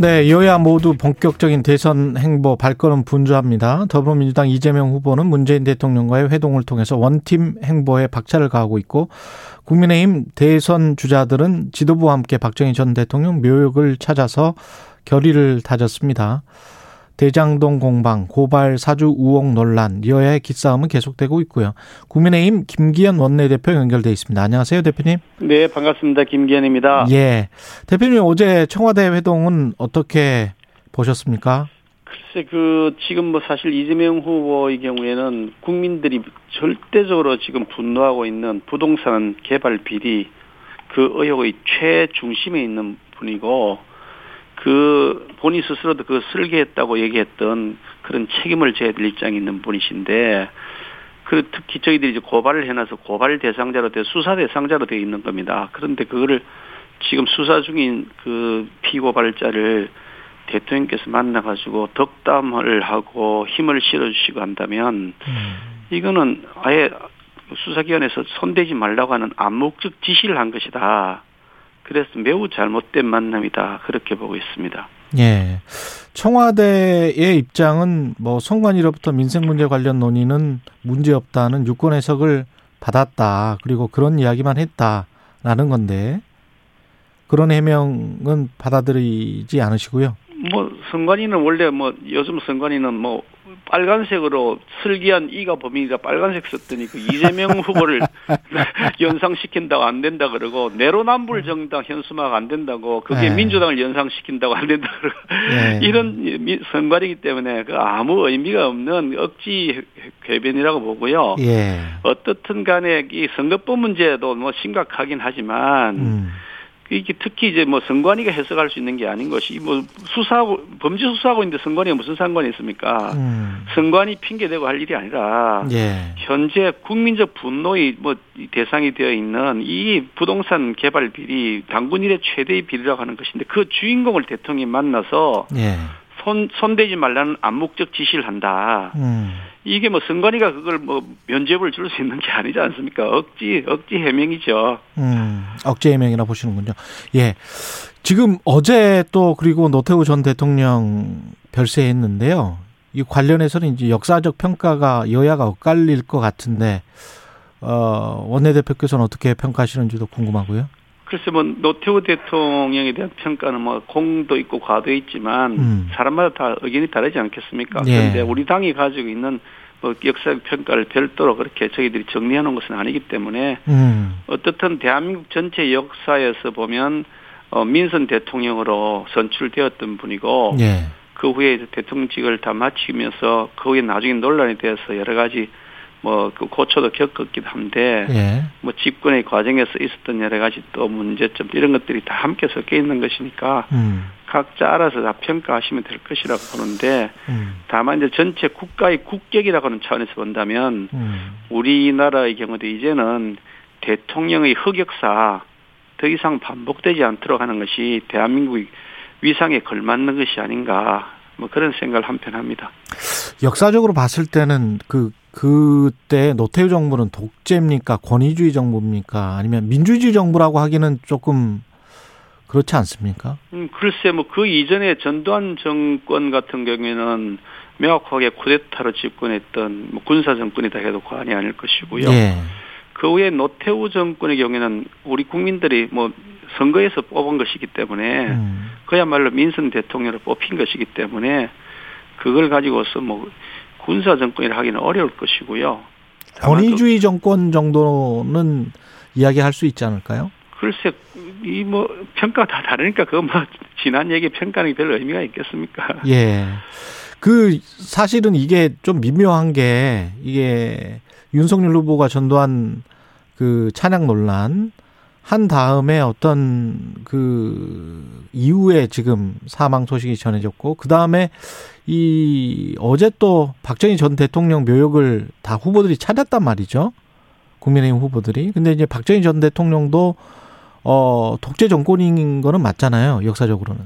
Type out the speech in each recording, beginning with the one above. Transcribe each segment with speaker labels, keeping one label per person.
Speaker 1: 네, 여야 모두 본격적인 대선 행보 발걸음 분주합니다. 더불어민주당 이재명 후보는 문재인 대통령과의 회동을 통해서 원팀 행보에 박차를 가하고 있고 국민의힘 대선 주자들은 지도부와 함께 박정희 전 대통령 묘역을 찾아서 결의를 다졌습니다. 대장동 공방, 고발 사주 우혹 논란, 여야의 기싸움은 계속되고 있고요. 국민의힘 김기현 원내대표 연결돼 있습니다. 안녕하세요, 대표님.
Speaker 2: 네, 반갑습니다. 김기현입니다.
Speaker 1: 예. 대표님 어제 청와대 회동은 어떻게 보셨습니까?
Speaker 2: 글쎄, 그, 지금 뭐 사실 이재명 후보의 경우에는 국민들이 절대적으로 지금 분노하고 있는 부동산 개발 비리 그 의혹의 최중심에 있는 분이고 그 본인 스스로도 그 설계했다고 얘기했던 그런 책임을 져야 될 입장에 있는 분이신데 그 특히 저희들이 이제 고발을 해놔서 고발 대상자로 돼 수사 대상자로 되어 있는 겁니다. 그런데 그거를 지금 수사 중인 그 피고발자를 대통령께서 만나가지고 덕담을 하고 힘을 실어주시고 한다면 음. 이거는 아예 수사기관에서 손대지 말라고 하는 암묵적 지시를 한 것이다. 그래서 매우 잘못된 만남이다. 그렇게 보고 있습니다.
Speaker 1: 예. 청와대의 입장은 뭐 선관위로부터 민생 문제 관련 논의는 문제 없다는 유권 해석을 받았다. 그리고 그런 이야기만 했다라는 건데 그런 해명은 받아들이지 않으시고요.
Speaker 2: 뭐 선관위는 원래 뭐 요즘 선관위는 뭐 빨간색으로 슬기한 이가 범인이다 빨간색 썼더니 그 이재명 후보를 연상시킨다고 안 된다 그러고 내로남불 정당 현수막 안 된다고 그게 네. 민주당을 연상시킨다고 안 된다 그러고 네. 이런 선관위이기 때문에 그 아무 의미가 없는 억지 궤변이라고 보고요. 예. 어떻든 간에 이 선거법 문제도 뭐 심각하긴 하지만 음. 이게 특히 이제 뭐 선관위가 해석할 수 있는 게 아닌 것이 뭐 수사하고 범죄 수사하고 있는데 선관위가 무슨 상관이 있습니까? 음. 선관위 핑계 대고 할 일이 아니라 예. 현재 국민적 분노의 뭐 대상이 되어 있는 이 부동산 개발 비리 당군 일의 최대의 비리라고 하는 것인데 그 주인공을 대통령이 만나서 예. 손 손대지 말라는 암묵적 지시를 한다. 음. 이게 뭐 선관위가 그걸 뭐 면죄부를 줄 수 있는 게 아니지 않습니까? 억지 억지 해명이죠.
Speaker 1: 음, 억지 해명이라 보시는군요. 예. 지금 어제 또 그리고 노태우 전 대통령 별세했는데요. 이 관련해서는 이제 역사적 평가가 여야가 엇갈릴 것 같은데 어, 원내대표께서는 어떻게 평가하시는지도 궁금하고요.
Speaker 2: 글쎄 뭐 노태우 대통령에 대한 평가는 뭐 공도 있고 과도 있지만 음. 사람마다 다 의견이 다르지 않겠습니까? 예. 그런데 우리 당이 가지고 있는 뭐 역사적 평가를 별도로 그렇게 저희들이 정리해 놓은 것은 아니기 때문에 음. 어떻든 대한민국 전체 역사에서 보면 어 민선 대통령으로 선출되었던 분이고 예. 그 후에 대통령직을 다 마치면서 그 후에 나중에 논란이 되어서 여러 가지 뭐 그 고초도 겪었기도 한데 예. 뭐 집권의 과정에서 있었던 여러 가지 또 문제점 이런 것들이 다 함께 섞여 있는 것이니까 음. 각자 알아서 다 평가하시면 될 것이라고 보는데 음. 다만 이제 전체 국가의 국격이라고 하는 차원에서 본다면 음. 우리나라의 경우도 이제는 대통령의 흑역사 더 이상 반복되지 않도록 하는 것이 대한민국의 위상에 걸맞는 것이 아닌가 뭐 그런 생각을 한편 합니다.
Speaker 1: 역사적으로 봤을 때는 그 그때 노태우 정부는 독재입니까? 권위주의 정부입니까? 아니면 민주주의 정부라고 하기는 조금 그렇지 않습니까?
Speaker 2: 음, 글쎄, 뭐, 그 이전에 전두환 정권 같은 경우에는 명확하게 쿠데타로 집권했던 뭐 군사 정권이다 해도 과언이 아닐 것이고요. 예. 그 후에 노태우 정권의 경우에는 우리 국민들이 뭐 선거에서 뽑은 것이기 때문에 음. 그야말로 민선 대통령을 뽑힌 것이기 때문에 그걸 가지고서 뭐 군사 정권이라 하기는 어려울 것이고요.
Speaker 1: 권위주의 정권 정도는 이야기할 수 있지 않을까요?
Speaker 2: 글쎄, 이 뭐 평가 다 다르니까 그거 뭐 지난 얘기 평가는 별 의미가 있겠습니까?
Speaker 1: 예. 그 사실은 이게 좀 미묘한 게 이게 윤석열 후보가 전두환 그 찬양 논란 한 다음에 어떤 그 이후에 지금 사망 소식이 전해졌고 그 다음에 이 어제 또 박정희 전 대통령 묘역을 다 후보들이 찾았단 말이죠. 국민의힘 후보들이. 근데 이제 박정희 전 대통령도 어 독재 정권인 거는 맞잖아요. 역사적으로는.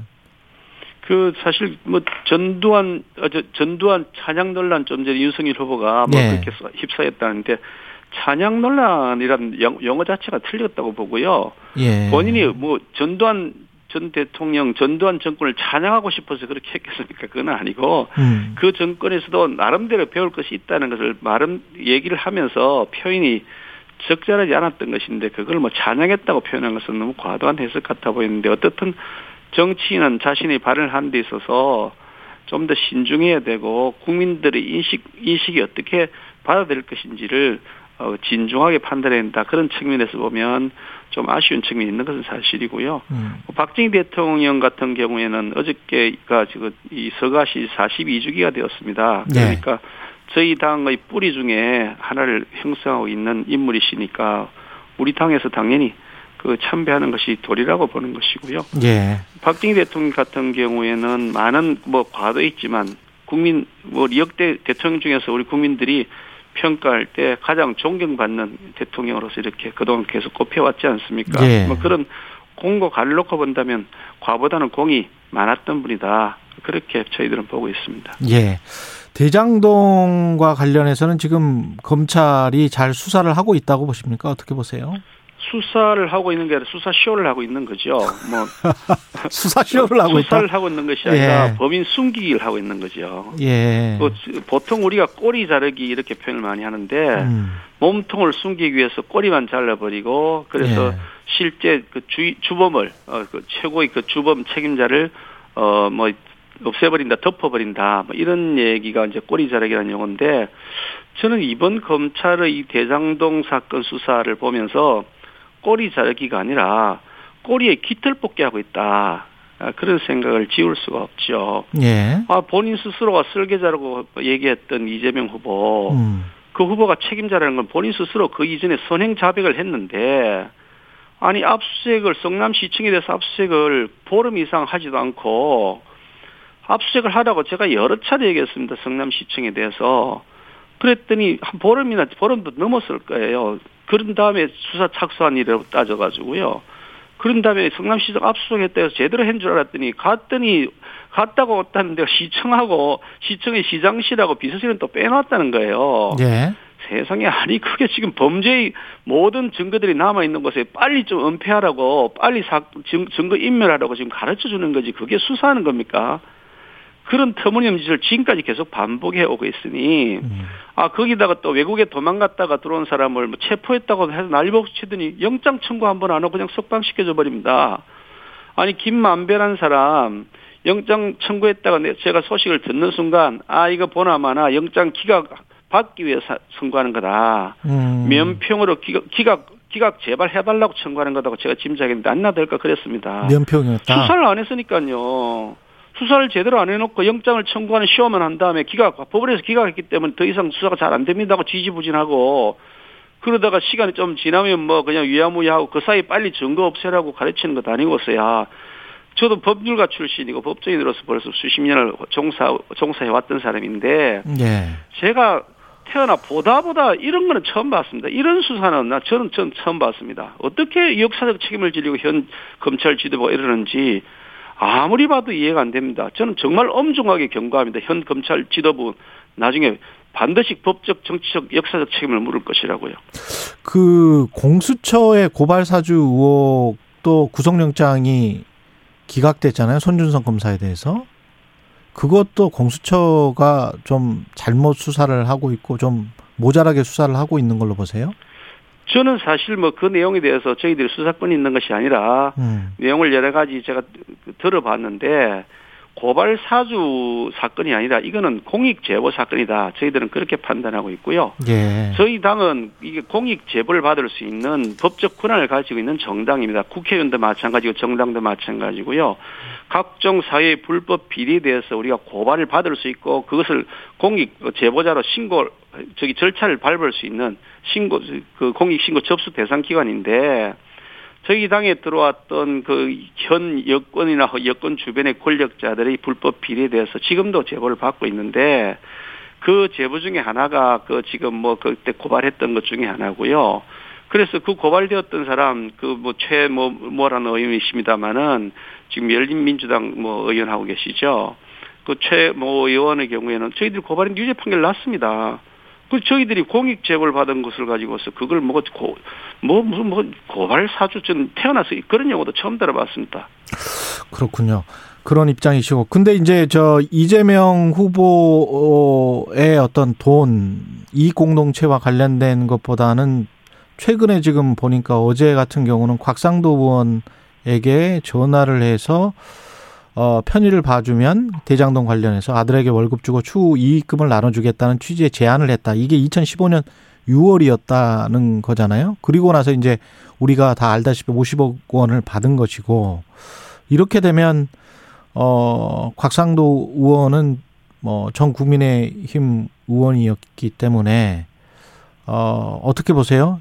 Speaker 2: 그 사실 뭐 전두환 어저 전두환 찬양 논란 좀 전에 윤석열 후보가 뭐 네. 그렇게 휩싸였다는데 찬양 논란이란 영어 자체가 틀렸다고 보고요. 예. 본인이 뭐 전두환 전 대통령 전두환 정권을 찬양하고 싶어서 그렇게 했겠습니까? 그건 아니고 음. 그 정권에서도 나름대로 배울 것이 있다는 것을 말은 얘기를 하면서 표현이 적절하지 않았던 것인데 그걸 뭐 찬양했다고 표현한 것은 너무 과도한 해석 같아 보이는데 어떻든 정치인은 자신의 발언을 하는 데 있어서 좀 더 신중해야 되고 국민들의 인식 인식이 어떻게 받아들일 것인지를 어, 진중하게 판단해야 된다. 그런 측면에서 보면 좀 아쉬운 측면이 있는 것은 사실이고요. 음. 박정희 대통령 같은 경우에는 어저께가 지금 이 서가시 42주기가 되었습니다. 네. 그러니까 네. 저희 당의 뿌리 중에 하나를 형성하고 있는 인물이시니까 우리 당에서 당연히 그 참배하는 것이 도리라고 보는 것이고요. 예. 박정희 대통령 같은 경우에는 많은 뭐 과도 있지만 국민 뭐 역대 대통령 중에서 우리 국민들이 평가할 때 가장 존경받는 대통령으로서 이렇게 그동안 계속 꼽혀왔지 않습니까? 예. 뭐 그런 공과 가를 놓고 본다면 과보다는 공이 많았던 분이다. 그렇게 저희들은 보고 있습니다.
Speaker 1: 예. 대장동과 관련해서는 지금 검찰이 잘 수사를 하고 있다고 보십니까? 어떻게 보세요?
Speaker 2: 수사를 하고 있는 게 아니라 수사 쇼를 하고 있는 거죠. 뭐
Speaker 1: 수사 쇼를 하고
Speaker 2: 있다. 수사를 하고 있는 것이 아니라 예. 범인 숨기기를 하고 있는 거죠. 예. 뭐 보통 우리가 꼬리 자르기 이렇게 표현을 많이 하는데 음. 몸통을 숨기기 위해서 꼬리만 잘라버리고 그래서 예. 실제 그 주, 주범을 어, 그 최고의 그 주범 책임자를 어뭐 없애버린다, 덮어버린다, 뭐 이런 얘기가 이제 꼬리 자르기라는 용어인데 저는 이번 검찰의 이 대장동 사건 수사를 보면서 꼬리 자르기가 아니라 꼬리에 깃털 뽑기 하고 있다. 아, 그런 생각을 지울 수가 없죠. 예. 아, 본인 스스로가 설계자라고 얘기했던 이재명 후보. 음. 그 후보가 책임자라는 건 본인 스스로 그 이전에 선행 자백을 했는데 아니 압수수색을 성남시청에 대해서 압수수색을 보름 이상 하지도 않고 압수수색을 하라고 제가 여러 차례 얘기했습니다. 성남시청에 대해서. 그랬더니 한 보름이나 보름도 넘었을 거예요. 그런 다음에 수사 착수한 일이라고 따져가지고요. 그런 다음에 성남시장 압수수색했다 해서 제대로 한 줄 알았더니 갔더니 갔다고 왔다는 데가 시청하고 시청의 시장실하고 비서실은 또 빼놨다는 거예요. 네. 세상에 아니 그게 지금 범죄의 모든 증거들이 남아 있는 곳에 빨리 좀 은폐하라고 빨리 사, 증거 인멸하라고 지금 가르쳐 주는 거지 그게 수사하는 겁니까? 그런 터무니없는 짓을 지금까지 계속 반복해 오고 있으니 음. 아 거기다가 또 외국에 도망갔다가 들어온 사람을 뭐 체포했다고 해서 난리복수 치더니 영장 청구 한 번 안 하고 그냥 석방시켜줘 버립니다. 아니 김만배란 사람 영장 청구했다가 제가 소식을 듣는 순간 아 이거 보나마나 영장 기각 받기 위해서 청구하는 거다. 음. 면평으로 기각, 기각 기각 제발 해달라고 청구하는 거다고 제가 짐작했는데 안 나될까 그랬습니다.
Speaker 1: 면평이었다.
Speaker 2: 수사를 안 했으니까요. 수사를 제대로 안 해놓고 영장을 청구하는 시험을 한 다음에 기각 법원에서 기각했기 때문에 더 이상 수사가 잘 안 됩니다고 지지부진하고 그러다가 시간이 좀 지나면 뭐 그냥 위야무야하고 그 사이 빨리 증거 없애라고 가르치는 것 아니고서야 저도 법률가 출신이고 법조인으로서 벌써 수십 년을 종사 종사해 왔던 사람인데 네. 제가 태어나 보다 보다 이런 거는 처음 봤습니다. 이런 수사는 나 저는 전 처음 봤습니다. 어떻게 역사적 책임을 지려고 현 검찰 지도부가 이러는지 아무리 봐도 이해가 안 됩니다. 저는 정말 엄중하게 경고합니다. 현 검찰 지도부 나중에 반드시 법적, 정치적, 역사적 책임을 물을 것이라고요.
Speaker 1: 그 공수처의 고발 사주 의혹도 구속영장이 기각됐잖아요. 손준성 검사에 대해서. 그것도 공수처가 좀 잘못 수사를 하고 있고 좀 모자라게 수사를 하고 있는 걸로 보세요?
Speaker 2: 저는 사실 뭐 그 내용에 대해서 저희들이 수사권이 있는 것이 아니라 음. 내용을 여러 가지 제가 들어봤는데 고발 사주 사건이 아니라 이거는 공익 제보 사건이다. 저희들은 그렇게 판단하고 있고요. 예. 저희 당은 이게 공익 제보를 받을 수 있는 법적 권한을 가지고 있는 정당입니다. 국회의원도 마찬가지고 정당도 마찬가지고요. 각종 사회 불법 비리에 대해서 우리가 고발을 받을 수 있고 그것을 공익 제보자로 신고 저기 절차를 밟을 수 있는 신고 그 공익 신고 접수 대상 기관인데 저희 당에 들어왔던 그 현 여권이나 여권 주변의 권력자들의 불법 비리에 대해서 지금도 제보를 받고 있는데 그 제보 중에 하나가 그 지금 뭐 그때 고발했던 것 중에 하나고요. 그래서 그 고발되었던 사람 그 뭐 최뭐 뭐라는 의원이십니다마는 지금 열린민주당 뭐 의원하고 계시죠. 그 최모 의원의 경우에는 저희들이 고발인 유죄 판결 났습니다. 그 저희들이 공익 제보를 받은 것을 가지고서 그걸 뭐, 고, 뭐, 무슨 뭐, 고발 사주, 전 태어나서 그런 용어도 처음 들어봤습니다.
Speaker 1: 그렇군요. 그런 입장이시고. 근데 이제 저 이재명 후보의 어떤 돈, 이익 공동체와 관련된 것보다는 최근에 지금 보니까 어제 같은 경우는 곽상도 의원에게 전화를 해서 어, 편의를 봐주면 대장동 관련해서 아들에게 월급 주고 추후 이익금을 나눠주겠다는 취지의 제안을 했다. 이게 2015년 6월이었다는 거잖아요. 그리고 나서 이제 우리가 다 알다시피 50억 원을 받은 것이고 이렇게 되면 어 곽상도 의원은 뭐 전 국민의힘 의원이었기 때문에 어 어떻게 보세요?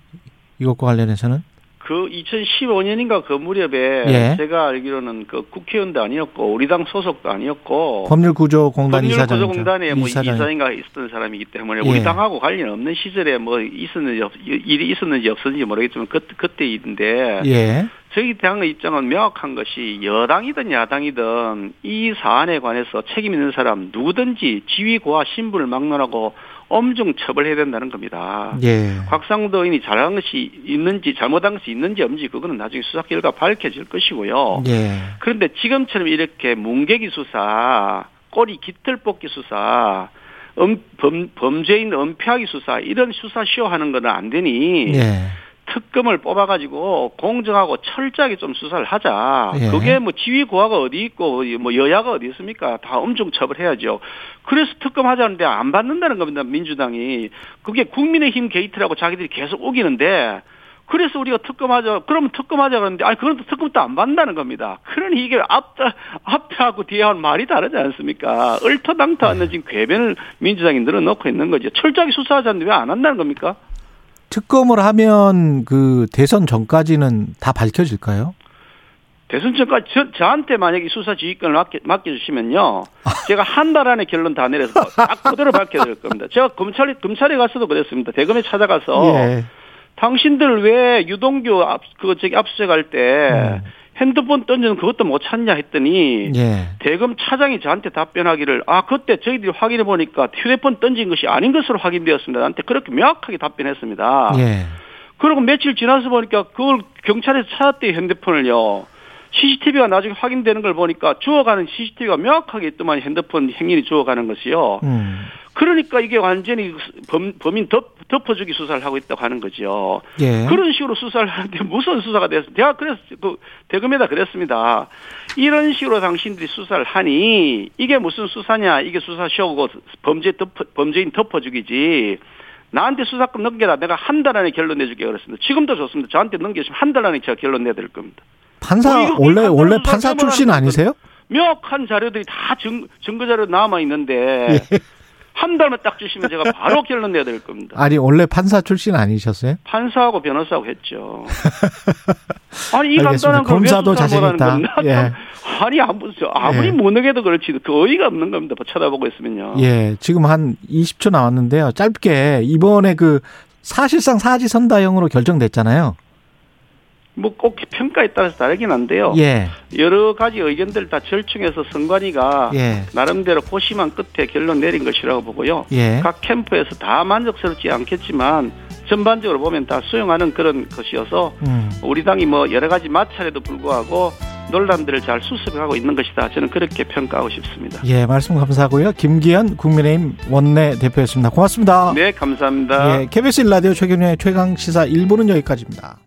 Speaker 1: 이것과 관련해서는?
Speaker 2: 그 2015년인가 그 무렵에
Speaker 1: 예.
Speaker 2: 제가 알기로는 그 국회의원도 아니었고 우리 당 소속도 아니었고
Speaker 1: 법률구조공단 이사장
Speaker 2: 법률구조공단에 뭐 이사장인가 있었던 사람이기 때문에
Speaker 1: 예.
Speaker 2: 우리 당하고 관련 없는 시절에 뭐 있었는지 없, 일이 있었는지 없었는지 모르겠지만 그 그때인데
Speaker 1: 예.
Speaker 2: 저희 당의 입장은 명확한 것이 여당이든 야당이든 이 사안에 관해서 책임 있는 사람 누구든지 지위고와 신분을 막론하고 엄중 처벌해야 된다는 겁니다.
Speaker 1: 예.
Speaker 2: 곽상도 의원이 잘한 것이 있는지 잘못한 것이 있는지 없는지 그거는 나중에 수사 결과 밝혀질 것이고요.
Speaker 1: 예.
Speaker 2: 그런데 지금처럼 이렇게 뭉개기 수사, 꼬리 깃털 뽑기 수사, 음, 범, 범죄인 은폐하기 수사 이런 수사 시효하는 거는 안 되니
Speaker 1: 예.
Speaker 2: 특검을 뽑아가지고 공정하고 철저하게 좀 수사를 하자.
Speaker 1: 예.
Speaker 2: 그게 뭐 지휘 고하가 어디 있고 뭐 여야가 어디 있습니까? 다 엄청 처벌해야죠. 그래서 특검 하자는데 안 받는다는 겁니다. 민주당이 그게 국민의힘 게이트라고 자기들이 계속 우기는데. 그래서 우리가 특검하자. 그러면 특검하자 그러는데, 아니, 그건 또 특검도 안 받는다는 겁니다. 그러니 이게 앞, 앞하고 뒤하고는 말이 다르지 않습니까? 얼터당터 않는 지금 궤변을 민주당이 늘어놓고 있는 거죠. 철저하게 수사하자는데 왜 안 한다는 겁니까?
Speaker 1: 특검을 하면 그 대선 전까지는 다 밝혀질까요?
Speaker 2: 대선 전까지 저, 저한테 만약에 수사 지휘권을 맡겨, 맡겨주시면요. 제가 한 달 안에 결론 다 내려서 딱 그대로 밝혀드릴 겁니다. 제가 검찰에, 검찰에 가서도 그랬습니다. 대검에 찾아가서
Speaker 1: 예.
Speaker 2: 당신들 왜 유동규 앞, 그, 저기 압수수색할 때
Speaker 1: 음.
Speaker 2: 핸드폰 던지는 그것도 못 찾냐 했더니
Speaker 1: 예.
Speaker 2: 대검 차장이 저한테 답변하기를 아 그때 저희들이 확인해 보니까 휴대폰 던진 것이 아닌 것으로 확인되었습니다. 나한테 그렇게 명확하게 답변했습니다.
Speaker 1: 예.
Speaker 2: 그리고 며칠 지나서 보니까 그걸 경찰에서 찾았대요 핸드폰을요. CCTV가 나중에 확인되는 걸 보니까 주워가는 CCTV가 명확하게 있더만 핸드폰 행인이 주워가는 것이요.
Speaker 1: 음.
Speaker 2: 그러니까 이게 완전히 범, 범인 덮, 덮어주기 수사를 하고 있다고 하는 거죠.
Speaker 1: 예.
Speaker 2: 그런 식으로 수사를 하는데 무슨 수사가 됐어? 제가 그래서 그 대검에다 그랬습니다. 이런 식으로 당신들이 수사를 하니 이게 무슨 수사냐? 이게 수사 쇼고 범죄 덮어, 범죄인 덮어주기지. 나한테 수사권 넘겨라. 내가 한 달 안에 결론 내줄게 그랬습니다. 지금도 좋습니다. 저한테 넘겨주시면 한 달 안에 제가 결론 내드릴 겁니다.
Speaker 1: 판사
Speaker 2: 뭐 이거
Speaker 1: 원래 원래 판사 출신 아니세요?
Speaker 2: 명확한 자료들이 다 증, 증거 자료 남아 있는데
Speaker 1: 예.
Speaker 2: 한 달만 딱 주시면 제가 바로 결론 내야 될 겁니다.
Speaker 1: 아니 원래 판사 출신 아니셨어요?
Speaker 2: 판사하고 변호사하고 했죠. 아니 이. 간단한
Speaker 1: 검사도 자신 있다.
Speaker 2: 겁니다.
Speaker 1: 예.
Speaker 2: 아니 아무 아무리
Speaker 1: 예.
Speaker 2: 못하게도 그렇지 그 어이가 없는 겁니다. 뭐 쳐다보고 있으면요.
Speaker 1: 예, 지금 한 20초 나왔는데요. 짧게 이번에 그 사실상 사지선다형으로 결정됐잖아요.
Speaker 2: 뭐 꼭 평가에 따라서 다르긴 한데요.
Speaker 1: 예,
Speaker 2: 여러 가지 의견들 다 절충해서 선관위가
Speaker 1: 예,
Speaker 2: 나름대로 고심한 끝에 결론 내린 것이라고 보고요.
Speaker 1: 예.
Speaker 2: 각 캠프에서 다 만족스럽지 않겠지만 전반적으로 보면 다 수용하는 그런 것이어서
Speaker 1: 음.
Speaker 2: 우리 당이 뭐 여러 가지 마찰에도 불구하고 논란들을 잘 수습하고 있는 것이다. 저는 그렇게 평가하고 싶습니다.
Speaker 1: 예, 말씀 감사하고요. 김기현 국민의힘 원내 대표였습니다. 고맙습니다.
Speaker 2: 네, 감사합니다.
Speaker 1: 예, KBS 일라디오 최경영의 최강 시사 1부는 여기까지입니다.